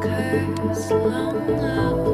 Cursed, long blood.